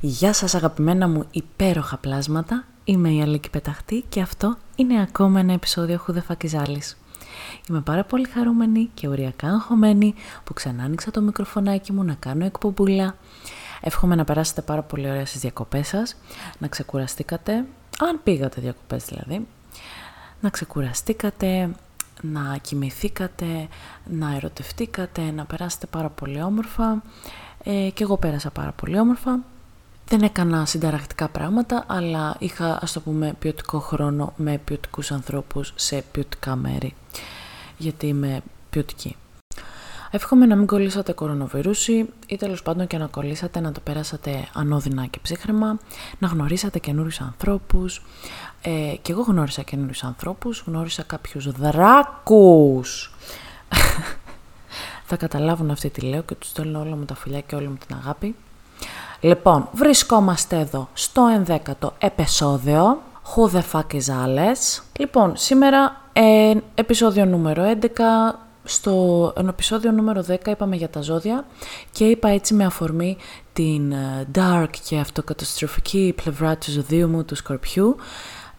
Γεια σας αγαπημένα μου υπέροχα πλάσματα, είμαι η Αλίκη Πεταχτή και αυτό είναι ακόμα ένα επεισόδιο Χουδεφακιζάλης. Είμαι πάρα πολύ χαρούμενη και οριακά αγχωμένη που ξανά άνοιξα το μικροφωνάκι μου να κάνω εκπομπούλα. Εύχομαι να περάσετε πάρα πολύ ωραία στις διακοπές σας, να ξεκουραστήκατε, αν πήγατε διακοπές δηλαδή, να ξεκουραστήκατε, να κοιμηθήκατε, να ερωτευτήκατε, να περάσετε πάρα πολύ όμορφα ε, και εγώ πέρασα πάρα πολύ όμορφα δεν έκανα συνταρακτικά πράγματα, αλλά είχα, ας το πούμε, ποιοτικό χρόνο με ποιοτικούς ανθρώπους σε ποιοτικά μέρη. Γιατί είμαι ποιοτική. Εύχομαι να μην κολλήσατε κορονοβιρούσι ή τέλος πάντων και να κολλήσατε να το περάσατε ανώδυνα και ψύχρεμα, να γνωρίσατε καινούριους ανθρώπους. Ε, και εγώ γνώρισα καινούριους ανθρώπους, γνώρισα κάποιους δράκους. Θα καταλάβουν αυτή τη λέω και τους στέλνω όλα μου τα φιλιά και όλη μου την αγάπη. Λοιπόν, βρισκόμαστε εδώ στο 11ο επεισόδιο. Who the fuck is Alice. Λοιπόν, σήμερα ε, επεισόδιο νούμερο 11. Στο επεισόδιο νούμερο 10 είπαμε για τα ζώδια και είπα έτσι με αφορμή την ε, dark και αυτοκαταστροφική πλευρά του ζωδίου μου του Σκορπιού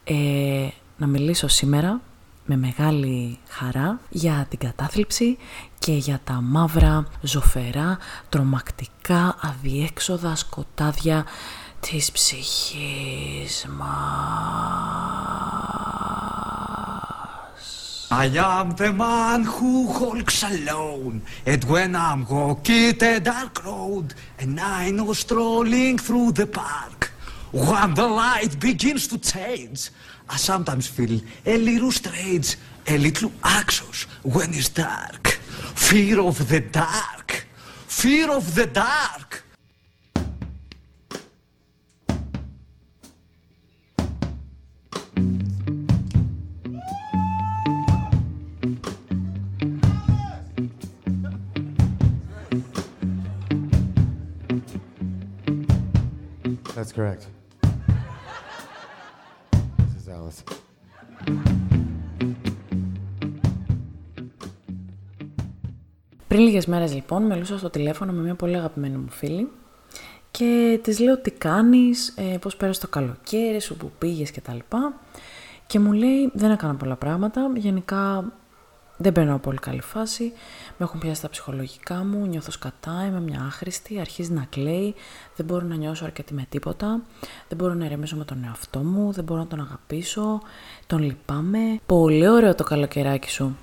ε, να μιλήσω σήμερα με μεγάλη χαρά για την κατάθλιψη και για τα μαύρα, ζωφερά, τρομακτικά, αδιέξοδα σκοτάδια της ψυχής μας. I am the man who hulks alone, and when I'm walking a dark road, and I know strolling through the park, when the light begins to change, I sometimes feel a little strange, a little anxious when it's dark. Fear of the dark. Fear of the dark. That's correct. This is Alice. Πριν λίγες μέρες λοιπόν μιλούσα στο τηλέφωνο με μια πολύ αγαπημένη μου φίλη και της λέω τι κάνεις, ε, πώς πέρασε το καλοκαίρι σου, που πήγες και τα λοιπά και μου λέει δεν έκανα πολλά πράγματα, γενικά δεν περνάω πολύ καλή φάση, με έχουν πιάσει τα ψυχολογικά μου, νιώθω σκατά, είμαι μια άχρηστη, αρχίζει να κλαίει, δεν μπορώ να νιώσω αρκετή με τίποτα, δεν μπορώ να ηρεμήσω με τον εαυτό μου, δεν μπορώ να τον αγαπήσω, τον λυπάμαι. Πολύ ωραίο το καλοκαιράκι σου.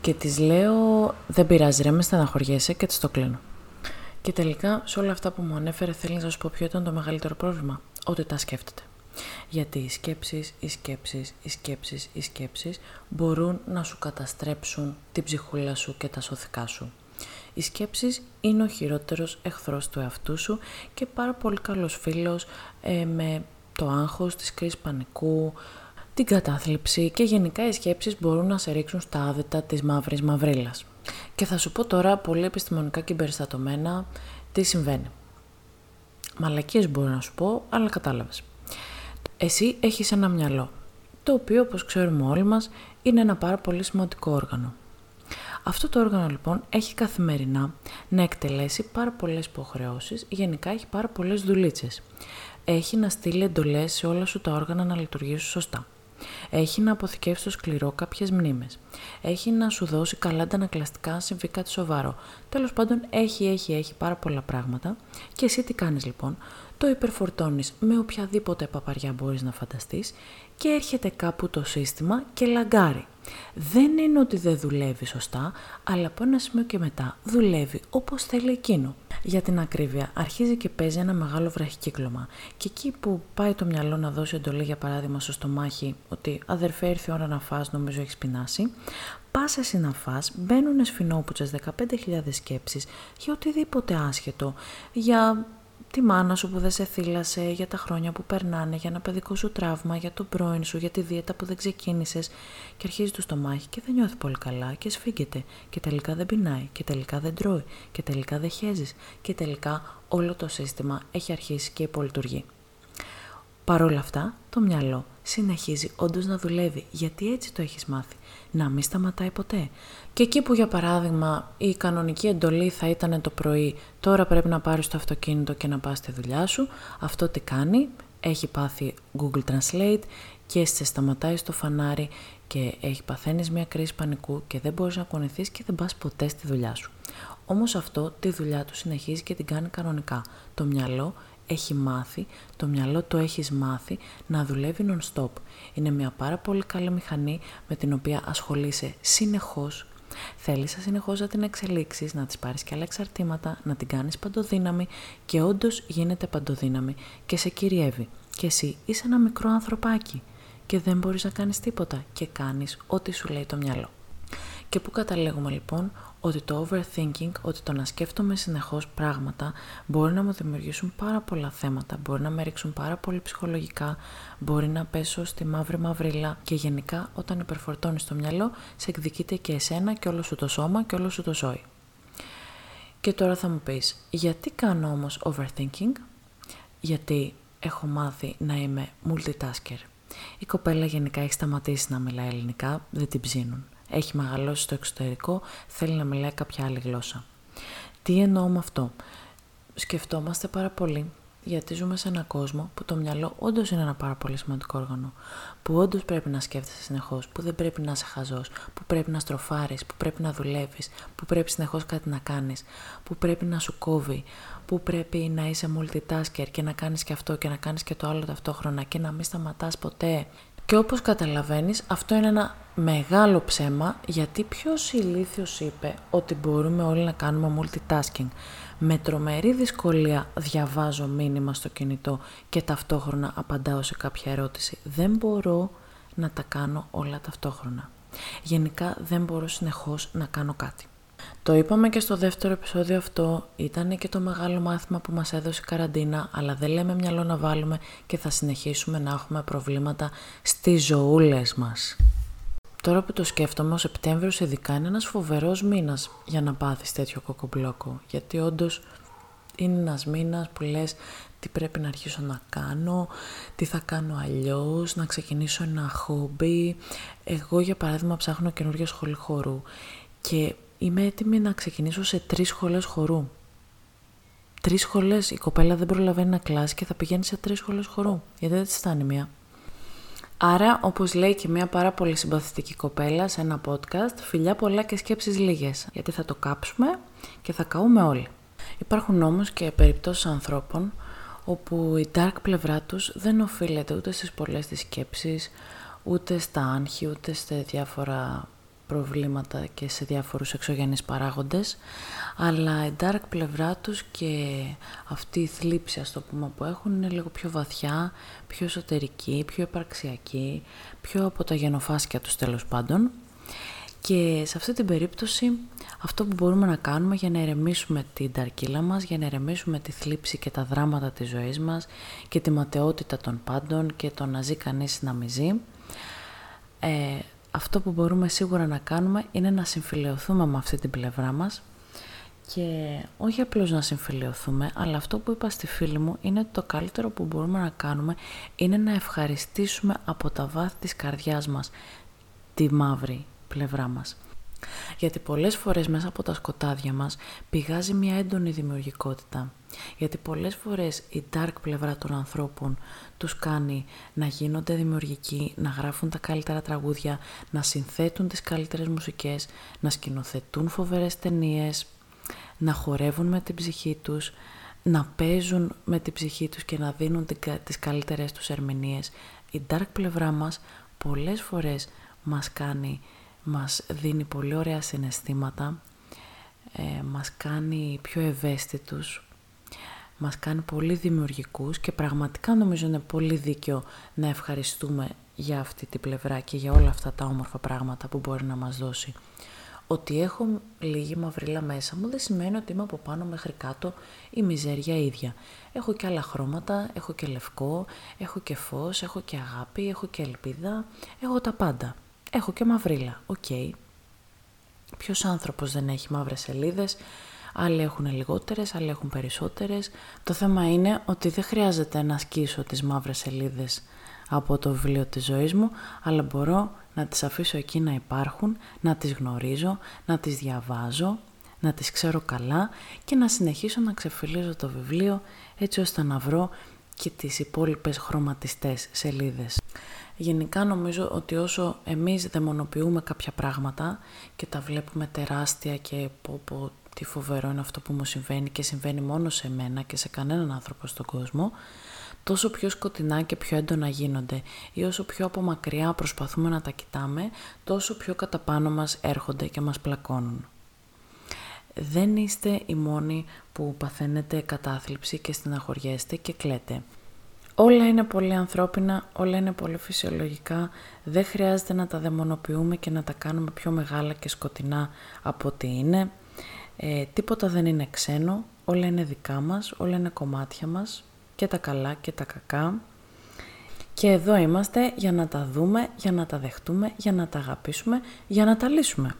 Και της λέω δεν πειράζει ρε με στεναχωριέσαι και της το κλείνω. Και τελικά σε όλα αυτά που μου ανέφερε θέλεις να σου πω ποιο ήταν το μεγαλύτερο πρόβλημα; Ότι τα σκέφτεται. Γιατί οι σκέψεις, οι σκέψεις, οι σκέψεις, οι σκέψεις μπορούν να σου καταστρέψουν την ψυχούλα σου και τα σωθικά σου. Οι σκέψεις είναι ο χειρότερος εχθρός του εαυτού σου και πάρα πολύ καλός φίλος ε, με το άγχος της κρίσης πανικού, την κατάθλιψη και γενικά οι σκέψεις μπορούν να σε ρίξουν στα άδετα της μαύρης μαυρίλας. Και θα σου πω τώρα πολύ επιστημονικά και περιστατωμένα τι συμβαίνει. Μαλακίες μπορώ να σου πω, αλλά κατάλαβες. Εσύ έχεις ένα μυαλό, το οποίο όπως ξέρουμε όλοι μας είναι ένα πάρα πολύ σημαντικό όργανο. Αυτό το όργανο λοιπόν έχει καθημερινά να εκτελέσει πάρα πολλές υποχρεώσεις, γενικά έχει πάρα πολλές δουλίτσες. Έχει να στείλει εντολές σε όλα σου τα όργανα να λειτουργήσουν σωστά. Έχει να αποθηκεύσει στο σκληρό κάποιες μνήμες. Έχει να σου δώσει καλά αντανακλαστικά αν συμβεί κάτι σοβαρό. Τέλος πάντων, έχει, έχει, έχει πάρα πολλά πράγματα. Και εσύ τι κάνεις λοιπόν, το υπερφορτώνεις με οποιαδήποτε παπαριά μπορείς να φανταστείς και έρχεται κάπου το σύστημα και λαγκάρει. Δεν είναι ότι δεν δουλεύει σωστά, αλλά από ένα σημείο και μετά δουλεύει όπως θέλει εκείνο. Για την ακρίβεια, αρχίζει και παίζει ένα μεγάλο βραχικύκλωμα. Και εκεί που πάει το μυαλό να δώσει εντολή, για παράδειγμα, στο στομάχι, ότι αδερφέ ήρθε η ώρα να φας, νομίζω έχεις πεινάσει, πα εσύ να φας, μπαίνουν σφινόπουτσες 15.000 σκέψεις για οτιδήποτε άσχετο, για τη μάνα σου που δεν σε θύλασε, για τα χρόνια που περνάνε, για ένα παιδικό σου τραύμα, για τον πρώην σου, για τη δίαιτα που δεν ξεκίνησες και αρχίζει το στομάχι και δεν νιώθει πολύ καλά και σφίγγεται και τελικά δεν πεινάει και τελικά δεν τρώει και τελικά δεν χέζεις και τελικά όλο το σύστημα έχει αρχίσει και υπολειτουργεί. Παρ' όλα αυτά, το μυαλό συνεχίζει όντως να δουλεύει, γιατί έτσι το έχεις μάθει, να μην σταματάει ποτέ. Και εκεί που για παράδειγμα η κανονική εντολή θα ήταν το πρωί, τώρα πρέπει να πάρεις το αυτοκίνητο και να πας στη δουλειά σου, αυτό τι κάνει, έχει πάθει Google Translate και σε σταματάει στο φανάρι και έχει παθαίνεις μια κρίση πανικού και δεν μπορείς να κουνηθείς και δεν πας ποτέ στη δουλειά σου. Όμως αυτό τη δουλειά του συνεχίζει και την κάνει κανονικά. Το μυαλό έχει μάθει, το μυαλό το έχεις μάθει να δουλεύει non-stop. Είναι μια πάρα πολύ καλή μηχανή με την οποία ασχολείσαι συνεχώς. Θέλεις συνεχώς να την εξελίξεις, να της πάρεις και άλλα εξαρτήματα, να την κάνεις παντοδύναμη και όντως γίνεται παντοδύναμη και σε κυριεύει. Και εσύ είσαι ένα μικρό ανθρωπάκι και δεν μπορείς να κάνεις τίποτα και κάνεις ό,τι σου λέει το μυαλό. Και πού καταλέγουμε λοιπόν ότι το overthinking, ότι το να σκέφτομαι συνεχώς πράγματα μπορεί να μου δημιουργήσουν πάρα πολλά θέματα, μπορεί να με ρίξουν πάρα πολύ ψυχολογικά, μπορεί να πέσω στη μαύρη μαυρίλα και γενικά όταν υπερφορτώνεις το μυαλό σε εκδικείται και εσένα και όλο σου το σώμα και όλο σου το ζώη. Και τώρα θα μου πεις, γιατί κάνω όμως overthinking, γιατί έχω μάθει να είμαι multitasker. Η κοπέλα γενικά έχει σταματήσει να μιλάει ελληνικά, δεν την ψήνουν έχει μεγαλώσει στο εξωτερικό, θέλει να μιλάει κάποια άλλη γλώσσα. Τι εννοώ με αυτό; Σκεφτόμαστε πάρα πολύ γιατί ζούμε σε έναν κόσμο που το μυαλό όντως είναι ένα πάρα πολύ σημαντικό όργανο. Που όντως πρέπει να σκέφτεσαι συνεχώς, που δεν πρέπει να είσαι χαζός, που πρέπει να στροφάρεις, που πρέπει να δουλεύεις, που πρέπει συνεχώς κάτι να κάνεις, που πρέπει να σου κόβει, που πρέπει να είσαι multitasker και να κάνεις και αυτό και να κάνεις και το άλλο ταυτόχρονα και να μην σταματάς ποτέ και όπως καταλαβαίνεις αυτό είναι ένα μεγάλο ψέμα γιατί ποιος ηλίθιος είπε ότι μπορούμε όλοι να κάνουμε multitasking; Με τρομερή δυσκολία διαβάζω μήνυμα στο κινητό και ταυτόχρονα απαντάω σε κάποια ερώτηση. Δεν μπορώ να τα κάνω όλα ταυτόχρονα. Γενικά δεν μπορώ συνεχώς να κάνω κάτι. Το είπαμε και στο δεύτερο επεισόδιο αυτό, ήταν και το μεγάλο μάθημα που μας έδωσε η καραντίνα, αλλά δεν λέμε μυαλό να βάλουμε και θα συνεχίσουμε να έχουμε προβλήματα στις ζωούλες μας. Τώρα που το σκέφτομαι, ο Σεπτέμβριος ειδικά είναι ένας φοβερός μήνας για να πάθεις τέτοιο κοκομπλόκο, γιατί όντως είναι ένας μήνας που λες τι πρέπει να αρχίσω να κάνω, τι θα κάνω αλλιώς, να ξεκινήσω ένα χόμπι. Εγώ για παράδειγμα ψάχνω καινούργια σχολή χορού και είμαι έτοιμη να ξεκινήσω σε τρεις σχολές χορού. Τρεις σχολές. Η κοπέλα δεν προλαβαίνει να κλάσει και θα πηγαίνει σε τρεις σχολές χορού. Γιατί δεν της φτάνει μία. Άρα, όπως λέει και μια πάρα πολύ συμπαθητική κοπέλα σε ένα podcast, φιλιά πολλά και σκέψεις λίγες. Γιατί θα το κάψουμε και θα καούμε όλοι. Υπάρχουν όμως και περιπτώσεις ανθρώπων όπου η dark πλευρά τους δεν οφείλεται ούτε στις πολλές τις σκέψεις, ούτε στα άγχη, ούτε σε διάφορα προβλήματα και σε διάφορους εξωγενείς παράγοντες, αλλά η dark πλευρά τους και αυτή η θλίψη, ας το πούμε, που έχουν είναι λίγο πιο βαθιά, πιο εσωτερική, πιο επαρξιακή, πιο από τα γενοφάσκια τους τέλος πάντων. Και σε αυτή την περίπτωση αυτό που μπορούμε να κάνουμε για να ερεμήσουμε την ταρκύλα μας, για να ερεμήσουμε τη θλίψη και τα δράματα της ζωής μας και τη ματαιότητα των πάντων και το να ζει κανείς να μη ζει, ε, αυτό που μπορούμε σίγουρα να κάνουμε είναι να συμφιλειωθούμε με αυτή την πλευρά μας και όχι απλώς να συμφιλειωθούμε, αλλά αυτό που είπα στη φίλη μου είναι το καλύτερο που μπορούμε να κάνουμε είναι να ευχαριστήσουμε από τα βάθη της καρδιάς μας τη μαύρη πλευρά μας. Γιατί πολλές φορές μέσα από τα σκοτάδια μας πηγάζει μια έντονη δημιουργικότητα. Γιατί πολλές φορές η dark πλευρά των ανθρώπων τους κάνει να γίνονται δημιουργικοί, να γράφουν τα καλύτερα τραγούδια, να συνθέτουν τις καλύτερες μουσικές, να σκηνοθετούν φοβερές ταινίες, να χορεύουν με την ψυχή τους, να παίζουν με την ψυχή τους και να δίνουν τις καλύτερες τους ερμηνείες. Η dark πλευρά μας πολλές φορές μας κάνει μας δίνει πολύ ωραία συναισθήματα, ε, μας κάνει πιο ευαίσθητους, μας κάνει πολύ δημιουργικούς και πραγματικά νομίζω είναι πολύ δίκαιο να ευχαριστούμε για αυτή την πλευρά και για όλα αυτά τα όμορφα πράγματα που μπορεί να μας δώσει. Ότι έχω λίγη μαυρίλα μέσα μου δεν σημαίνει ότι είμαι από πάνω μέχρι κάτω η μιζέρια ίδια. Έχω και άλλα χρώματα, έχω και λευκό, έχω και φως, έχω και αγάπη, έχω και ελπίδα, έχω τα πάντα. Έχω και μαυρίλα, OK. Okay. Ποιος άνθρωπος δεν έχει μαύρες σελίδες, Άλλοι έχουν λιγότερες, άλλοι έχουν περισσότερες. Το θέμα είναι ότι δεν χρειάζεται να σκίσω τις μαύρες σελίδες από το βιβλίο της ζωής μου, αλλά μπορώ να τις αφήσω εκεί να υπάρχουν, να τις γνωρίζω, να τις διαβάζω, να τις ξέρω καλά και να συνεχίσω να ξεφυλίζω το βιβλίο έτσι ώστε να βρω και τις υπόλοιπες χρωματιστές σελίδες. Γενικά νομίζω ότι όσο εμείς δαιμονοποιούμε κάποια πράγματα και τα βλέπουμε τεράστια και πω πω τι φοβερό είναι αυτό που μου συμβαίνει και συμβαίνει μόνο σε μένα και σε κανέναν άνθρωπο στον κόσμο, τόσο πιο σκοτεινά και πιο έντονα γίνονται ή όσο πιο από μακριά προσπαθούμε να τα κοιτάμε, τόσο πιο κατά πάνω μας έρχονται και μας πλακώνουν. Δεν είστε οι μόνοι που παθαίνετε κατάθλιψη και στεναχωριέστε και κλαίτε. Όλα είναι πολύ ανθρώπινα, όλα είναι πολύ φυσιολογικά, δεν χρειάζεται να τα δαιμονοποιούμε και να τα κάνουμε πιο μεγάλα και σκοτεινά από ό,τι είναι. Ε, τίποτα δεν είναι ξένο, όλα είναι δικά μας, όλα είναι κομμάτια μας, και τα καλά και τα κακά. Και εδώ είμαστε για να τα δούμε, για να τα δεχτούμε, για να τα αγαπήσουμε, για να τα λύσουμε.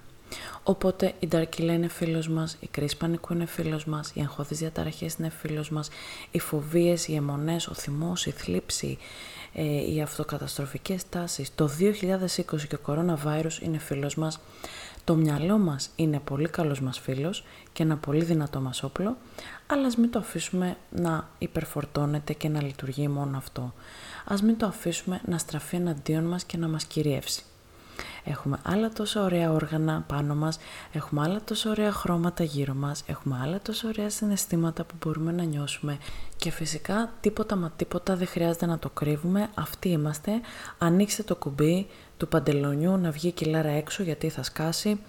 Οπότε η Νταρκίλα είναι φίλος μας, η κρίση πανικού είναι φίλος μας, οι αγχώδεις διαταραχές είναι φίλος μας, οι φοβίες, οι αιμονές, ο θυμός, η θλίψη, ε, οι αυτοκαταστροφικές τάσεις. Το 2020 και ο coronavirus είναι φίλος μας. Το μυαλό μας είναι πολύ καλός μας φίλος και ένα πολύ δυνατό μας όπλο, αλλά ας μην το αφήσουμε να υπερφορτώνεται και να λειτουργεί μόνο αυτό. Ας μην το αφήσουμε να στραφεί εναντίον μας και να μας κυριεύσει. Έχουμε άλλα τόσο ωραία όργανα πάνω μας, έχουμε άλλα τόσο ωραία χρώματα γύρω μας, έχουμε άλλα τόσο ωραία συναισθήματα που μπορούμε να νιώσουμε και φυσικά τίποτα μα τίποτα δεν χρειάζεται να το κρύβουμε, αυτοί είμαστε. Ανοίξτε το κουμπί του παντελονιού να βγει κιλάρα έξω γιατί θα σκάσει.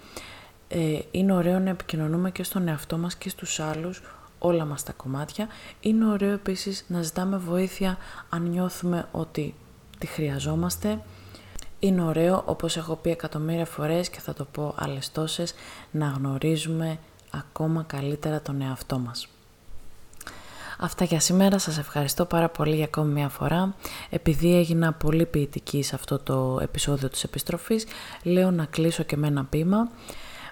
Ε, είναι ωραίο να επικοινωνούμε και στον εαυτό μας και στους άλλους όλα μας τα κομμάτια. Είναι ωραίο επίσης να ζητάμε βοήθεια αν νιώθουμε ότι τη χρειαζόμαστε. Είναι ωραίο, όπως έχω πει εκατομμύρια φορές και θα το πω άλλες τόσες, να γνωρίζουμε ακόμα καλύτερα τον εαυτό μας. Αυτά για σήμερα. Σας ευχαριστώ πάρα πολύ για ακόμη μια φορά. Επειδή έγινα πολύ ποιητική σε αυτό το επεισόδιο της επιστροφής, λέω να κλείσω και με ένα ποίημα.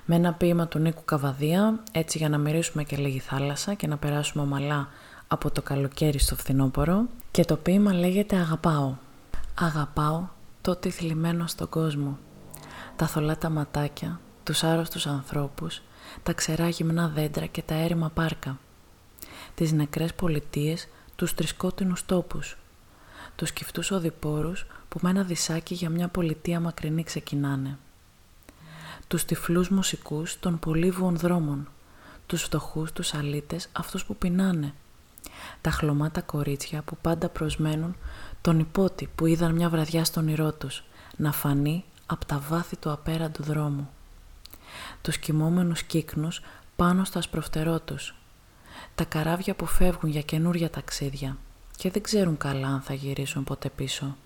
Με ένα ποίημα του Νίκου Καβαδία, έτσι για να μυρίσουμε και λίγη θάλασσα και να περάσουμε ομαλά από το καλοκαίρι στο φθινόπωρο. Και το ποίημα λέγεται «Αγαπάω». Αγαπάω το ότι θλιμμένο στον κόσμο. Τα θολά τα ματάκια, τους άρρωστους ανθρώπους, τα ξερά γυμνά δέντρα και τα έρημα πάρκα τις νεκρές πολιτείες, τους τρισκότινους τόπους, τους κυφτούς οδηπόρους που με ένα δισάκι για μια πολιτεία μακρινή ξεκινάνε. Τους τυφλούς μουσικούς των πολύβουων δρόμων, τους φτωχούς, τους αλήτες, αυτούς που πεινάνε. Τα χλωμάτα κορίτσια που πάντα προσμένουν τον υπότι που είδαν μια βραδιά στον ηρώ τους να φανεί από τα βάθη του απέραντου δρόμου. Τους κοιμόμενους κύκνους πάνω στα σπροφτερό τους, τα καράβια που φεύγουν για καινούρια ταξίδια και δεν ξέρουν καλά αν θα γυρίσουν ποτέ πίσω.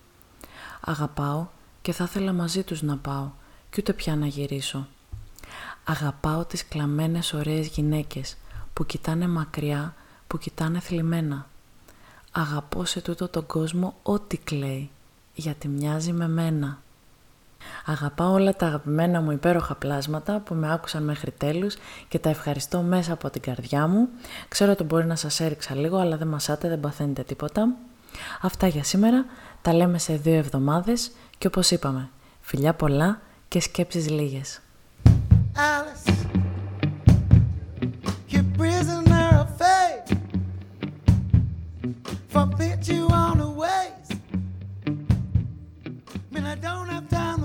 Αγαπάω και θα ήθελα μαζί τους να πάω και ούτε πια να γυρίσω. Αγαπάω τις κλαμμένες ωραίες γυναίκες που κοιτάνε μακριά, που κοιτάνε θλιμμένα. Αγαπώ σε τούτο τον κόσμο ό,τι κλαίει, γιατί μοιάζει με μένα. Αγαπάω όλα τα αγαπημένα μου υπέροχα πλάσματα που με άκουσαν μέχρι τέλους και τα ευχαριστώ μέσα από την καρδιά μου. Ξέρω ότι μπορεί να σας έριξα λίγο, αλλά δεν μασάτε, δεν παθαίνετε τίποτα. Αυτά για σήμερα, τα λέμε σε δύο εβδομάδες και όπως είπαμε, φιλιά πολλά και σκέψεις λίγες. Alice. don't have time